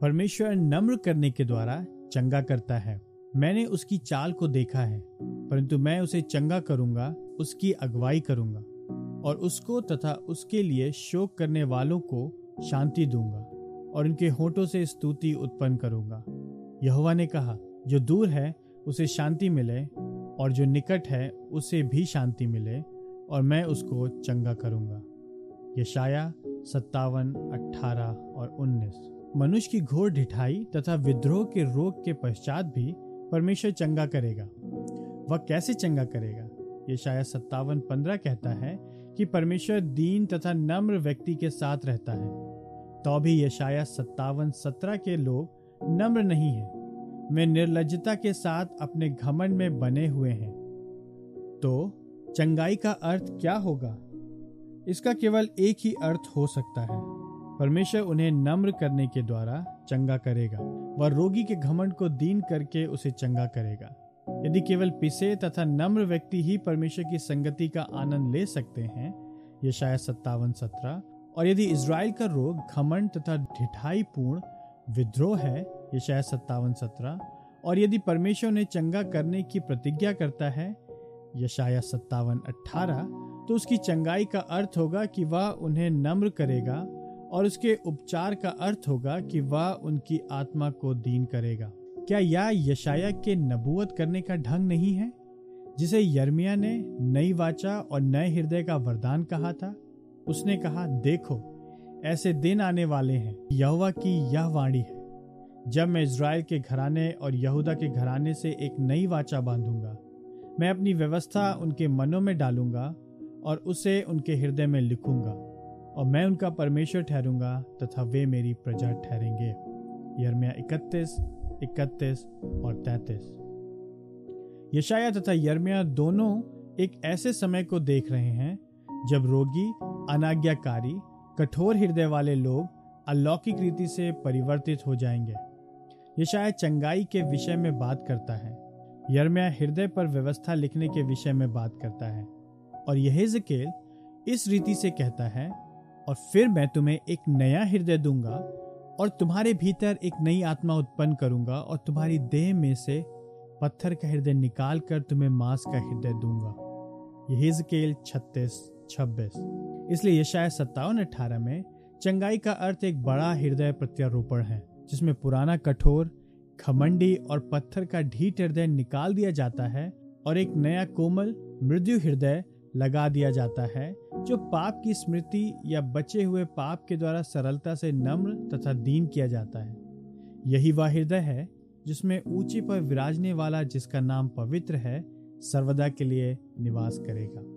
परमेश्वर नम्र करने के द्वारा चंगा करता है। मैंने उसकी चाल को देखा है, परंतु मैं उसे चंगा करूँगा, उसकी अगुवाई करूँगा, और उसको तथा उसके लिए शोक करने वालों को शांति दूँगा, और उनके होठों से स्तुति उत्पन्न करूँगा। यहोवा ने कहा, जो दूर है, उसे शांति मिले, और जो निकट है, उसे भी शांति मिले, और मैं उसको चंगा करूँगा। यशाया सत्तावन, अट्ठारह और उन्नीस। मनुष्य की घोर ढिठाई तथा विद्रोह के रोग के पश्चात भी परमेश्वर चंगा करेगा। वह कैसे चंगा करेगा? ये शायद सत्तावन पंद्रह कहता है कि परमेश्वर दीन तथा नम्र व्यक्ति के साथ रहता है। तो भी यशाया सत्तावन सत्रह के लोग नम्र नहीं है। वे निर्लजता के साथ अपने घमंड में बने हुए हैं। तो चंगाई का अर्थ क्या होगा? इसका केवल एक ही अर्थ हो सकता है। परमेश्वर उन्हें नम्र करने के द्वारा चंगा करेगा वह रोगी के घमंड को दीन करके उसे चंगा करेगा। यदि केवल पिसे तथा नम्र व्यक्ति ही परमेश्वर की संगति का आनंद ले सकते हैं ये शायद सत्तावन सत्रह, और यदि इसराइल का रोग, घमंड तथा ढिठाई पूर्ण विद्रोह है ये शायद सत्तावन सत्रह, और यदि परमेश्वर ने चंगा करने की प्रतिज्ञा करता है यशाया सत्तावन अठारह तो उसकी चंगाई का अर्थ होगा कि वह उन्हें नम्र करेगा और उसके उपचार का अर्थ होगा कि वह उनकी आत्मा को दीन करेगा। क्या यह यशाया के नबूवत करने का ढंग नहीं है, जिसे यर्मिया ने नई वाचा और नए हृदय का वरदान कहा था? उसने कहा, देखो, ऐसे दिन आने वाले हैं, यहोवा की यह वाणी है। जब मैं इज़राइल के घराने और यहूदा के घराने से एक नई वाचा बांधूँगा, मैं अपनी व्यवस्था उनके मनों में डालूँगा और उसे उनके हृदय में लिखूँगा। और मैं उनका परमेश्वर ठहरूँगा तथा वे मेरी प्रजा ठहरेंगे। यरमिया इकतीस इकतीस और तैतीस। यशाया तथा यरमिया दोनों एक ऐसे समय को देख रहे हैं जब रोगी, अनाज्ञाकारी, कठोर हृदय वाले लोग अलौकिक रीति से परिवर्तित हो जाएँगे। ये शायद चंगाई के विषय में बात करता है। यरमिया हृदय पर व्यवस्था लिखने के विषय में बात करता है। और यह इस रीति से कहता है और फिर मैं तुम्हें एक नया हृदय दूँगा और तुम्हारे भीतर एक नई आत्मा उत्पन्न करूँगा और तुम्हारी देह में से पत्थर का हृदय निकाल कर तुम्हें मांस का हृदय दूँगा। यह छत्तीस, छब्बीस। इसलिए यशाया सत्तावन, अठारह में, चंगाई का अर्थ एक बड़ा हृदय प्रत्यारोपण है, जिसमें पुराना कठोर खमंडी और पत्थर का ढीठ हृदय निकाल दिया जाता है और एक नया कोमल मृत्यु हृदय लगा दिया जाता है जो पाप की स्मृति या बचे हुए पाप के द्वारा सरलता से नम्र तथा दीन किया जाता है। यही वह हृदय है जिसमें ऊँची पर विराजने वाला जिसका नाम पवित्र है, सर्वदा के लिए निवास करेगा।